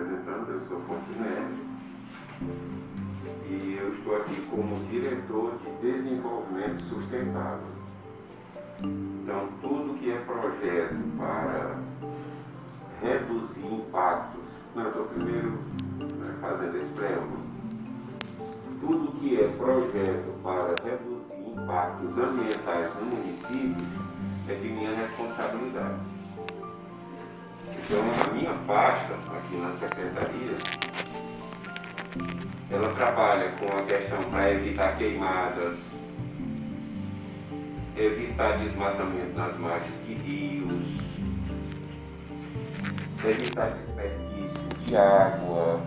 apresentando, eu sou Fontenelle e eu estou aqui como diretor de desenvolvimento sustentável. Então, tudo que é projeto para reduzir impactos, não, eu estou primeiro né, fazendo esse preâmbulo, tudo que é projeto para reduzir impactos ambientais no município é de minha responsabilidade. Então, a minha pasta aqui na secretaria, ela trabalha com a questão para evitar queimadas, evitar desmatamento nas margens de rios, evitar desperdício de água,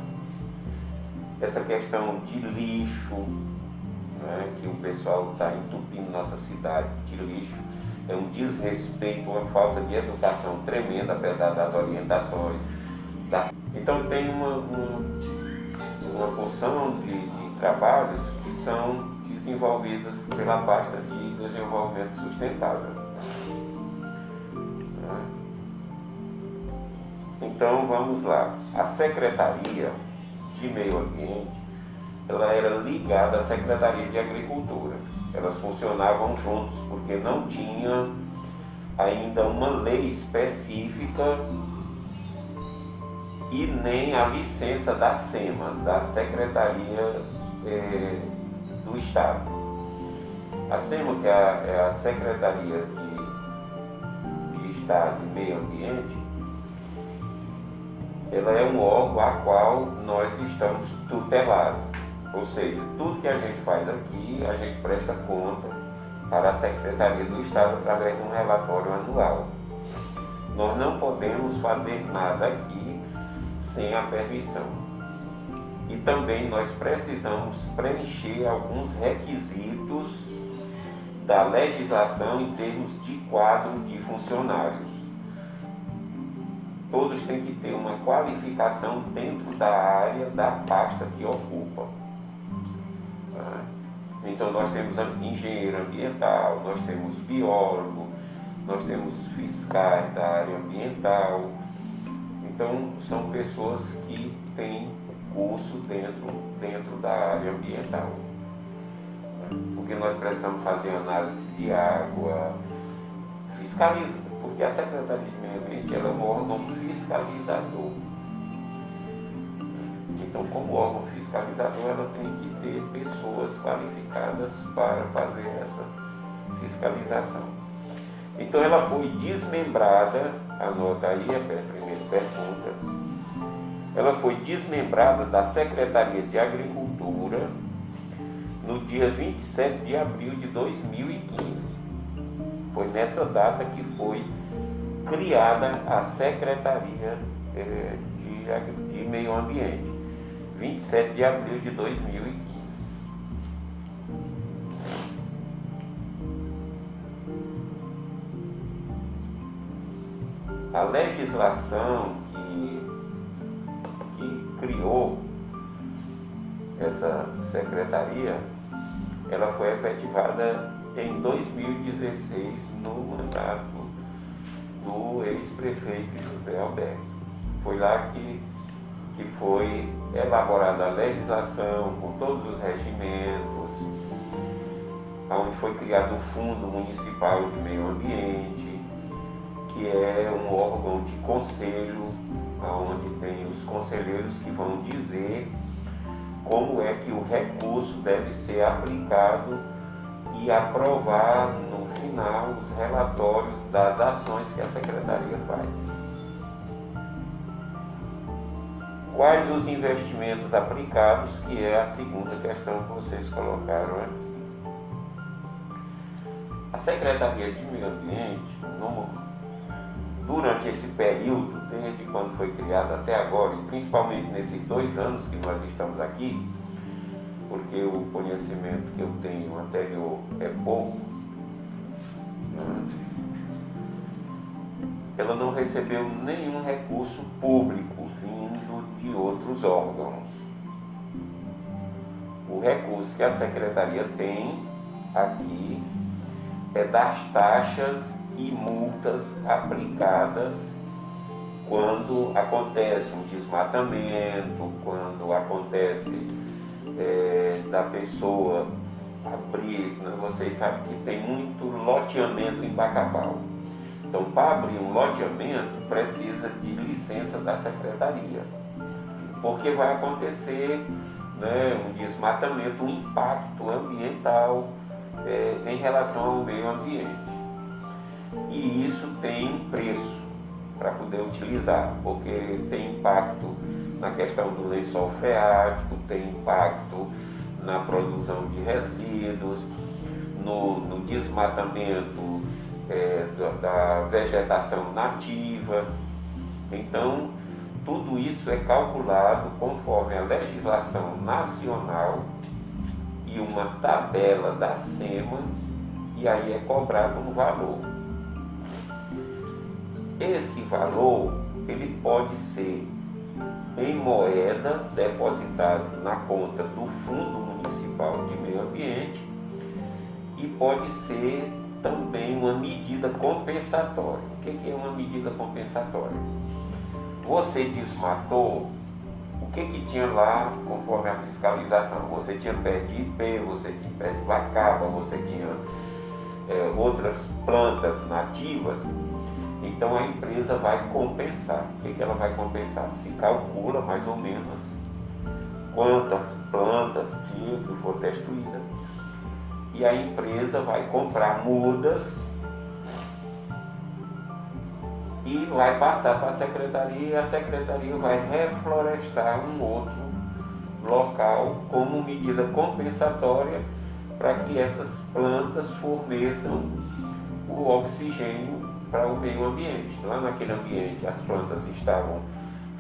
essa questão de lixo, né, que o pessoal está entupindo nossa cidade de lixo é um desrespeito, uma falta de educação tremenda, apesar das orientações. Das... Então tem uma, uma, uma porção de, de trabalhos que são desenvolvidos pela pasta de desenvolvimento sustentável. Né? Então vamos lá. A Secretaria de Meio Ambiente ela era ligada à Secretaria de Agricultura elas funcionavam juntos, porque não tinha ainda uma lei específica e nem a licença da SEMA, da Secretaria eh, do Estado. A SEMA, que é a, é a Secretaria de, de Estado e Meio Ambiente, ela é um órgão a qual nós estamos tutelados. Ou seja, tudo que a gente faz aqui, a gente presta conta para a Secretaria do Estado através de um relatório anual. Nós não podemos fazer nada aqui sem a permissão. E também nós precisamos preencher alguns requisitos da legislação em termos de quadro de funcionários. Todos têm que ter uma qualificação dentro da área da pasta que ocupa. Então nós temos engenheiro ambiental, nós temos biólogo, nós temos fiscais da área ambiental. Então são pessoas que têm curso dentro, dentro da área ambiental. Porque nós precisamos fazer análise de água, fiscaliza, porque a Secretaria de Meio Ambiente ela é um órgão fiscalizador. Então, como órgão fiscalizador, ela tem que ter pessoas qualificadas para fazer essa fiscalização. Então, ela foi desmembrada, anota aí a primeira pergunta, ela foi desmembrada da Secretaria de Agricultura no dia 27 de abril de 2015. Foi nessa data que foi criada a Secretaria eh, de Meio Ambiente. 27 de abril de 2015. A legislação que, que criou essa secretaria, ela foi efetivada em 2016 no mandato do ex-prefeito José Alberto. Foi lá que que foi elaborada a legislação com todos os regimentos, onde foi criado o Fundo Municipal de Meio Ambiente, que é um órgão de conselho, onde tem os conselheiros que vão dizer como é que o recurso deve ser aplicado e aprovar no final os relatórios das ações que a secretaria faz. Quais os investimentos aplicados, que é a segunda questão que vocês colocaram aqui. A Secretaria de Meio Ambiente, no, durante esse período, desde quando foi criada até agora, e principalmente nesses dois anos que nós estamos aqui, porque o conhecimento que eu tenho anterior é pouco, né? ela não recebeu nenhum recurso público outros órgãos. O recurso que a Secretaria tem aqui é das taxas e multas aplicadas quando acontece um desmatamento, quando acontece é, da pessoa abrir, vocês sabem que tem muito loteamento em Bacabal. Então, para abrir um loteamento, precisa de licença da secretaria, porque vai acontecer né, um desmatamento, um impacto ambiental é, em relação ao meio ambiente. E isso tem preço para poder utilizar, porque tem impacto na questão do lençol freático, tem impacto na produção de resíduos, no, no desmatamento é, da, da vegetação nativa. Então, tudo isso é calculado conforme a legislação nacional e uma tabela da SEMA, e aí é cobrado um valor. Esse valor ele pode ser em moeda depositado na conta do Fundo Municipal de Meio Ambiente e pode ser também uma medida compensatória. O que é uma medida compensatória? Você desmatou, o que, que tinha lá conforme a fiscalização? Você tinha pé de IP, você tinha pé de vacaba, você tinha é, outras plantas nativas então a empresa vai compensar. O que, que ela vai compensar? Se calcula mais ou menos quantas plantas tinham que for destruídas. E a empresa vai comprar mudas e vai passar para a secretaria e a secretaria vai reflorestar um outro local como medida compensatória para que essas plantas forneçam o oxigênio para o meio ambiente. Lá naquele ambiente as plantas estavam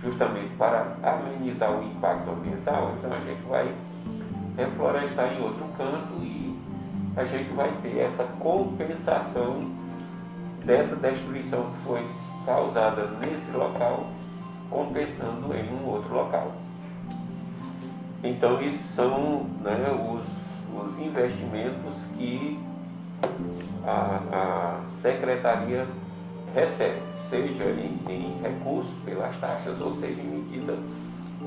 justamente para amenizar o impacto ambiental, então a gente vai reflorestar em outro canto e a gente vai ter essa compensação dessa destruição que foi causada nesse local, compensando em um outro local. Então, isso são né, os, os investimentos que a, a secretaria recebe, seja em, em recurso pelas taxas ou seja em medida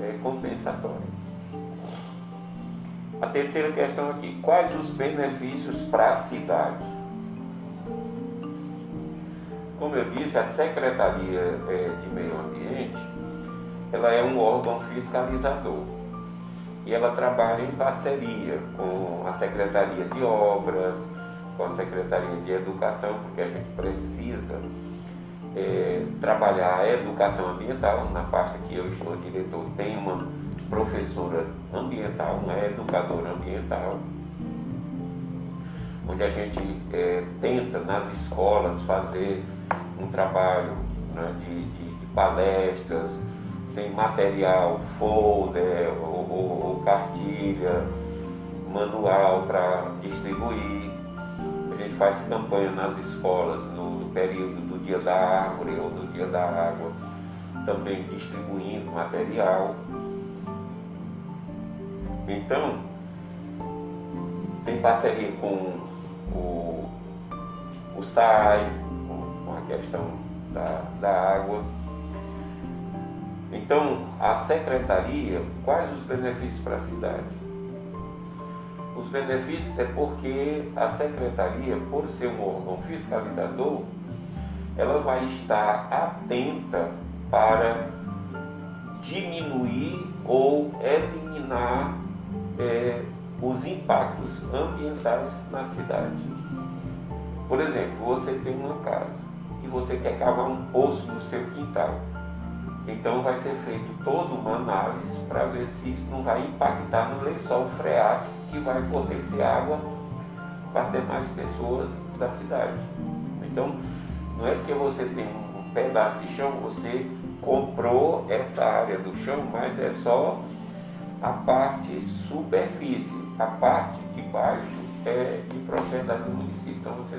é, compensatória. A terceira questão aqui, quais os benefícios para a cidade? Como eu disse, a Secretaria é, de Meio Ambiente, ela é um órgão fiscalizador e ela trabalha em parceria com a Secretaria de Obras, com a Secretaria de Educação, porque a gente precisa é, trabalhar a educação ambiental. Na pasta que eu estou diretor, tem uma professora ambiental, uma educadora ambiental, onde a gente é, tenta nas escolas fazer um trabalho né, de, de, de, palestras, tem material, folder ou, ou, ou cartilha, manual para distribuir. A gente faz campanha nas escolas no período dia da árvore ou no dia da água, também distribuindo material. Então, tem parceria com o, o SAI, questão da, da água. Então, a secretaria, quais os benefícios para a cidade? Os benefícios é porque a secretaria, por ser um órgão fiscalizador, ela vai estar atenta para diminuir ou eliminar é, os impactos ambientais na cidade. Por exemplo, você tem uma casa e você quer cavar um poço no seu quintal. Então vai ser feito toda uma análise para ver se isso não vai impactar no lençol freático que vai fornecer água para demais pessoas da cidade. Então, não é porque você tem um pedaço de chão, você comprou essa área do chão, mas é só a parte superfície, a parte de baixo é de propriedade do município. Então você,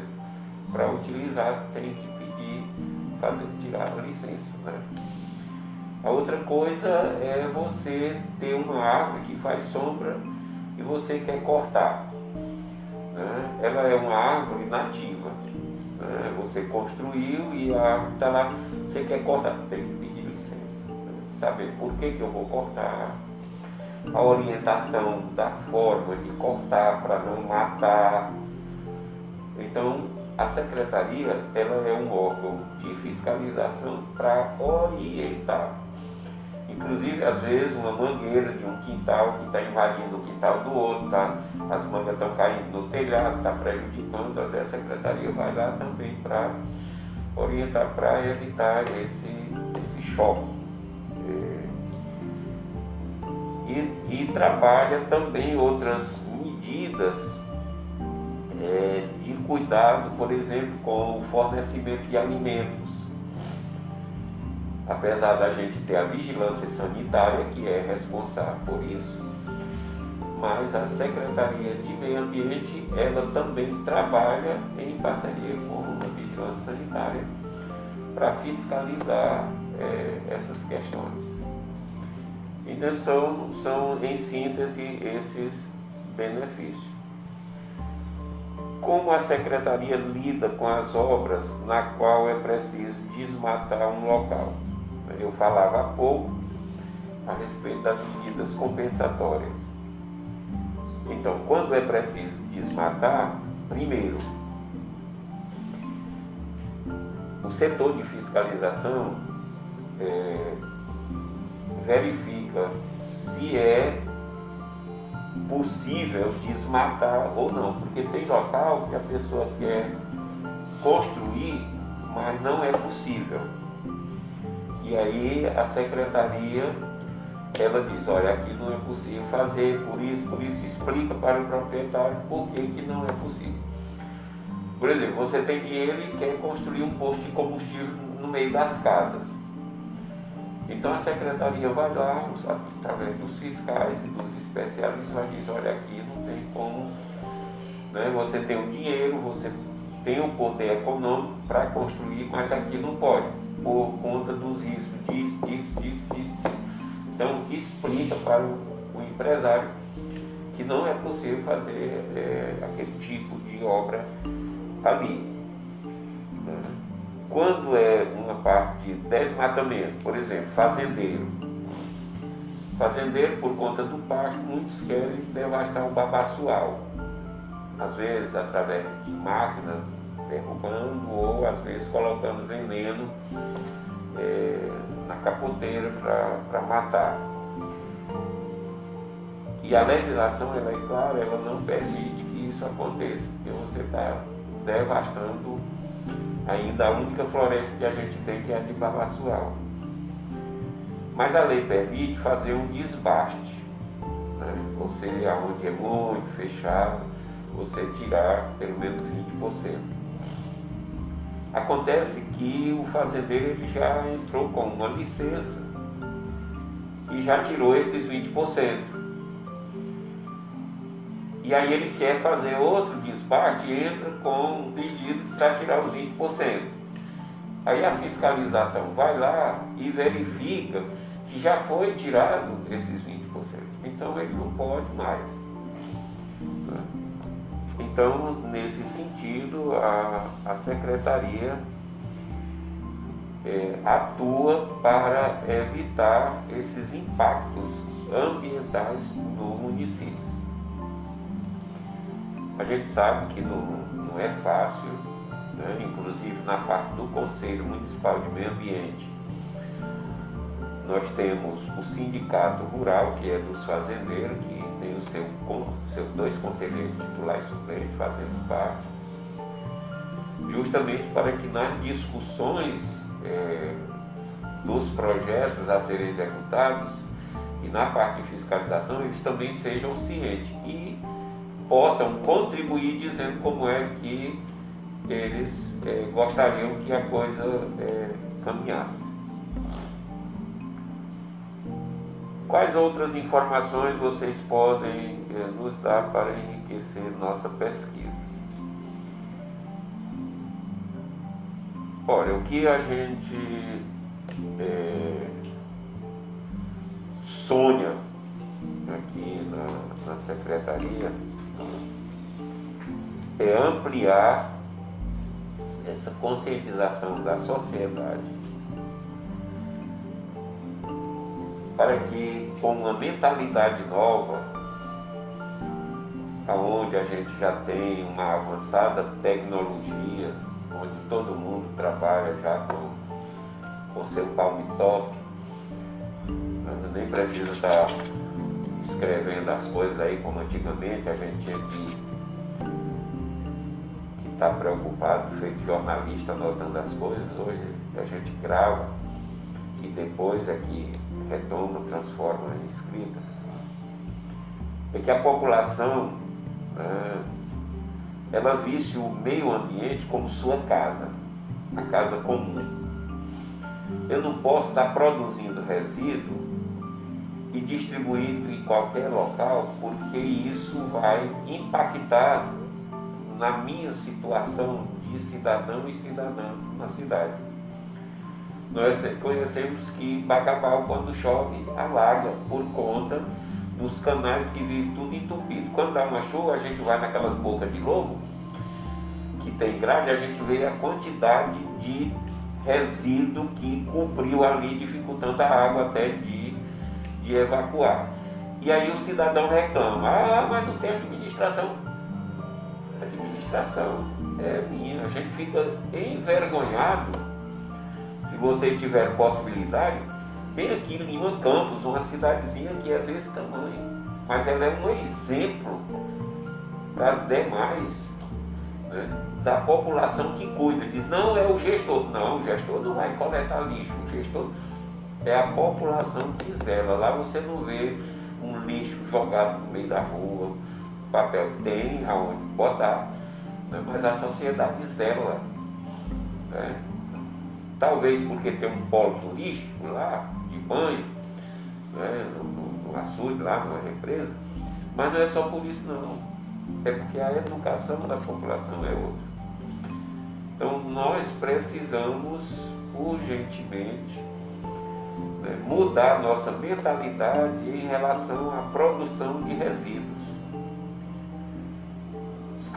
para utilizar, tem que fazer, tirar a licença. Né? A outra coisa é você ter uma árvore que faz sombra e você quer cortar. Né? Ela é uma árvore nativa. Né? Você construiu e a árvore está lá, você quer cortar, tem que saber por que, que eu vou cortar, a orientação da forma de cortar para não matar. Então, a secretaria ela é um órgão de fiscalização para orientar. Inclusive, às vezes, uma mangueira de um quintal que está invadindo o quintal do outro, tá? as mangas estão caindo no telhado, está prejudicando, às vezes a secretaria vai lá também para orientar, para evitar esse, esse choque. É, e, e trabalha também outras medidas é, de cuidado, por exemplo, com o fornecimento de alimentos. Apesar da gente ter a vigilância sanitária, que é responsável por isso, mas a Secretaria de Meio Ambiente, ela também trabalha em parceria com a vigilância sanitária para fiscalizar é, essas questões. Então são, são em síntese esses benefícios como a secretaria lida com as obras na qual é preciso desmatar um local. Eu falava há pouco a respeito das medidas compensatórias. Então, quando é preciso desmatar, primeiro, o setor de fiscalização é, verifica se é possível desmatar ou não, porque tem local que a pessoa quer construir, mas não é possível. E aí a secretaria ela diz, olha, aqui não é possível fazer, por isso, por isso explica para o proprietário por que, que não é possível. Por exemplo, você tem dinheiro e quer construir um posto de combustível no meio das casas. Então a secretaria vai lá, através dos fiscais e dos especialistas, dizer, olha aqui não tem como, né? você tem o dinheiro, você tem o poder econômico para construir, mas aqui não pode, por conta dos riscos, disso, disso, disso, disso. Então explica para o, o empresário que não é possível fazer é, aquele tipo de obra ali. Quando é uma parte de desmatamento, por exemplo, fazendeiro. Fazendeiro, por conta do pasto, muitos querem devastar o babaçual. Às vezes através de máquina derrubando ou às vezes colocando veneno é, na capoteira para matar. E a legislação, ela é clara, ela não permite que isso aconteça, porque você está devastando ainda a única floresta que a gente tem que é a de Babassual. Mas a lei permite fazer um desbaste, né? você aonde é muito fechado, você tirar pelo menos 20%. Acontece que o fazendeiro ele já entrou com uma licença e já tirou esses 20%. E aí ele quer fazer outro despacho e entra com um pedido para tirar os 20%. Aí a fiscalização vai lá e verifica que já foi tirado esses 20%. Então ele não pode mais. Então, nesse sentido, a, a secretaria é, atua para evitar esses impactos ambientais no município. A gente sabe que não, não é fácil, né? inclusive na parte do Conselho Municipal de Meio Ambiente. Nós temos o Sindicato Rural, que é dos fazendeiros, que tem os seu, seu dois conselheiros titulares suplentes fazendo parte, justamente para que nas discussões é, dos projetos a serem executados e na parte de fiscalização eles também sejam cientes. E possam contribuir dizendo como é que eles é, gostariam que a coisa é, caminhasse. Quais outras informações vocês podem é, nos dar para enriquecer nossa pesquisa? Olha, o que a gente sonha aqui na, na secretaria é ampliar essa conscientização da sociedade para que com uma mentalidade nova, aonde a gente já tem uma avançada tecnologia, onde todo mundo trabalha já com o seu palm top, nem precisa estar escrevendo as coisas aí como antigamente a gente tinha que estar tá preocupado, feito jornalista anotando as coisas, hoje a gente grava e depois é que retoma, transforma em escrita. É que a população né, ela visse o meio ambiente como sua casa, a casa comum. Eu não posso estar produzindo resíduo e distribuindo em qualquer local, porque isso vai impactar na minha situação de cidadão e cidadã na cidade. Nós conhecemos que Bacabal, quando chove, alaga por conta dos canais que vivem tudo entupido. Quando dá uma chuva, a gente vai naquelas bocas de lobo, que tem grade, a gente vê a quantidade de resíduo que cobriu ali, dificultando a água até de, de evacuar. E aí o cidadão reclama, ah, mas não tem administração. Administração é minha. A gente fica envergonhado se vocês tiverem possibilidade Bem aqui em Lima Campos, uma cidadezinha que é desse tamanho, mas ela é um exemplo para as demais né, da população que cuida. Diz, não é o gestor. Não, o gestor não vai coletar lixo, o gestor é a população que zela. Lá você não vê um lixo jogado no meio da rua, papel tem aonde botar, né, mas a sociedade zela. Né? Talvez porque tem um polo turístico lá, banho, né, no, no açude, lá numa represa, mas não é só por isso não. É porque a educação da população é outra. Então nós precisamos urgentemente né, mudar nossa mentalidade em relação à produção de resíduos.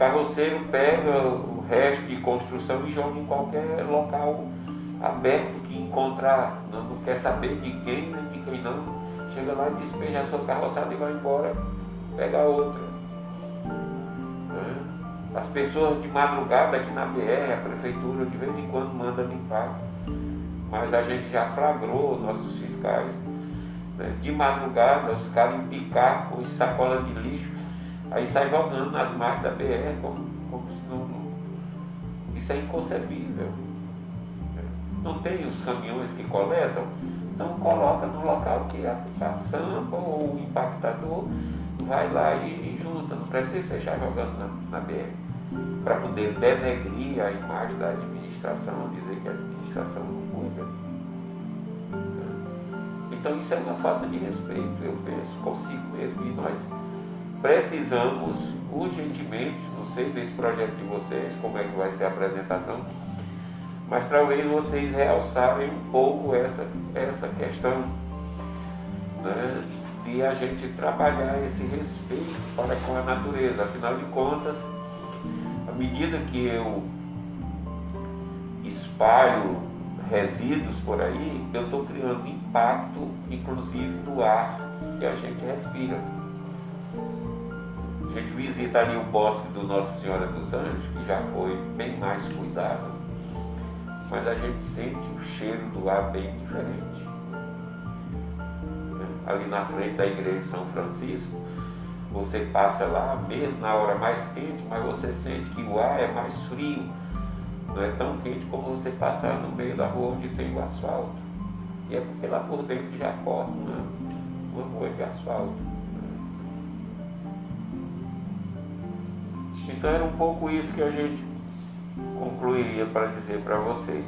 Os carroceiros pegam o resto de construção e jogam em qualquer local aberto que encontrar, não, não quer saber de quem nem de quem não, chega lá e despeja a sua carroçada e vai embora, pega outra. Né? As pessoas de madrugada aqui na BR, a prefeitura de vez em quando manda limpar, mas a gente já flagrou nossos fiscais. Né? De madrugada, os caras empicar com sacola de lixo, aí sai jogando nas margens da BR, como, como se não. Isso é inconcebível não tem os caminhões que coletam, então coloca no local que a, a sampa ou o impactador vai lá e, e junta, não precisa deixar jogando na, na BR, para poder denegrir a imagem da administração, dizer que a administração não cuida. Então isso é uma falta de respeito, eu penso, consigo mesmo, e nós precisamos urgentemente, não sei desse projeto de vocês, como é que vai ser a apresentação, mas talvez vocês realçarem um pouco essa, essa questão né, de a gente trabalhar esse respeito para com a natureza. Afinal de contas, à medida que eu espalho resíduos por aí, eu estou criando impacto, inclusive no ar que a gente respira. A gente visita ali o bosque do Nossa Senhora dos Anjos, que já foi bem mais cuidado mas a gente sente o cheiro do ar bem diferente. Ali na frente da igreja de São Francisco, você passa lá, mesmo na hora mais quente, mas você sente que o ar é mais frio. Não é tão quente como você passar no meio da rua onde tem o asfalto. E é porque lá por dentro já corta uma, uma rua de asfalto. Então era um pouco isso que a gente concluiria para dizer para vocês.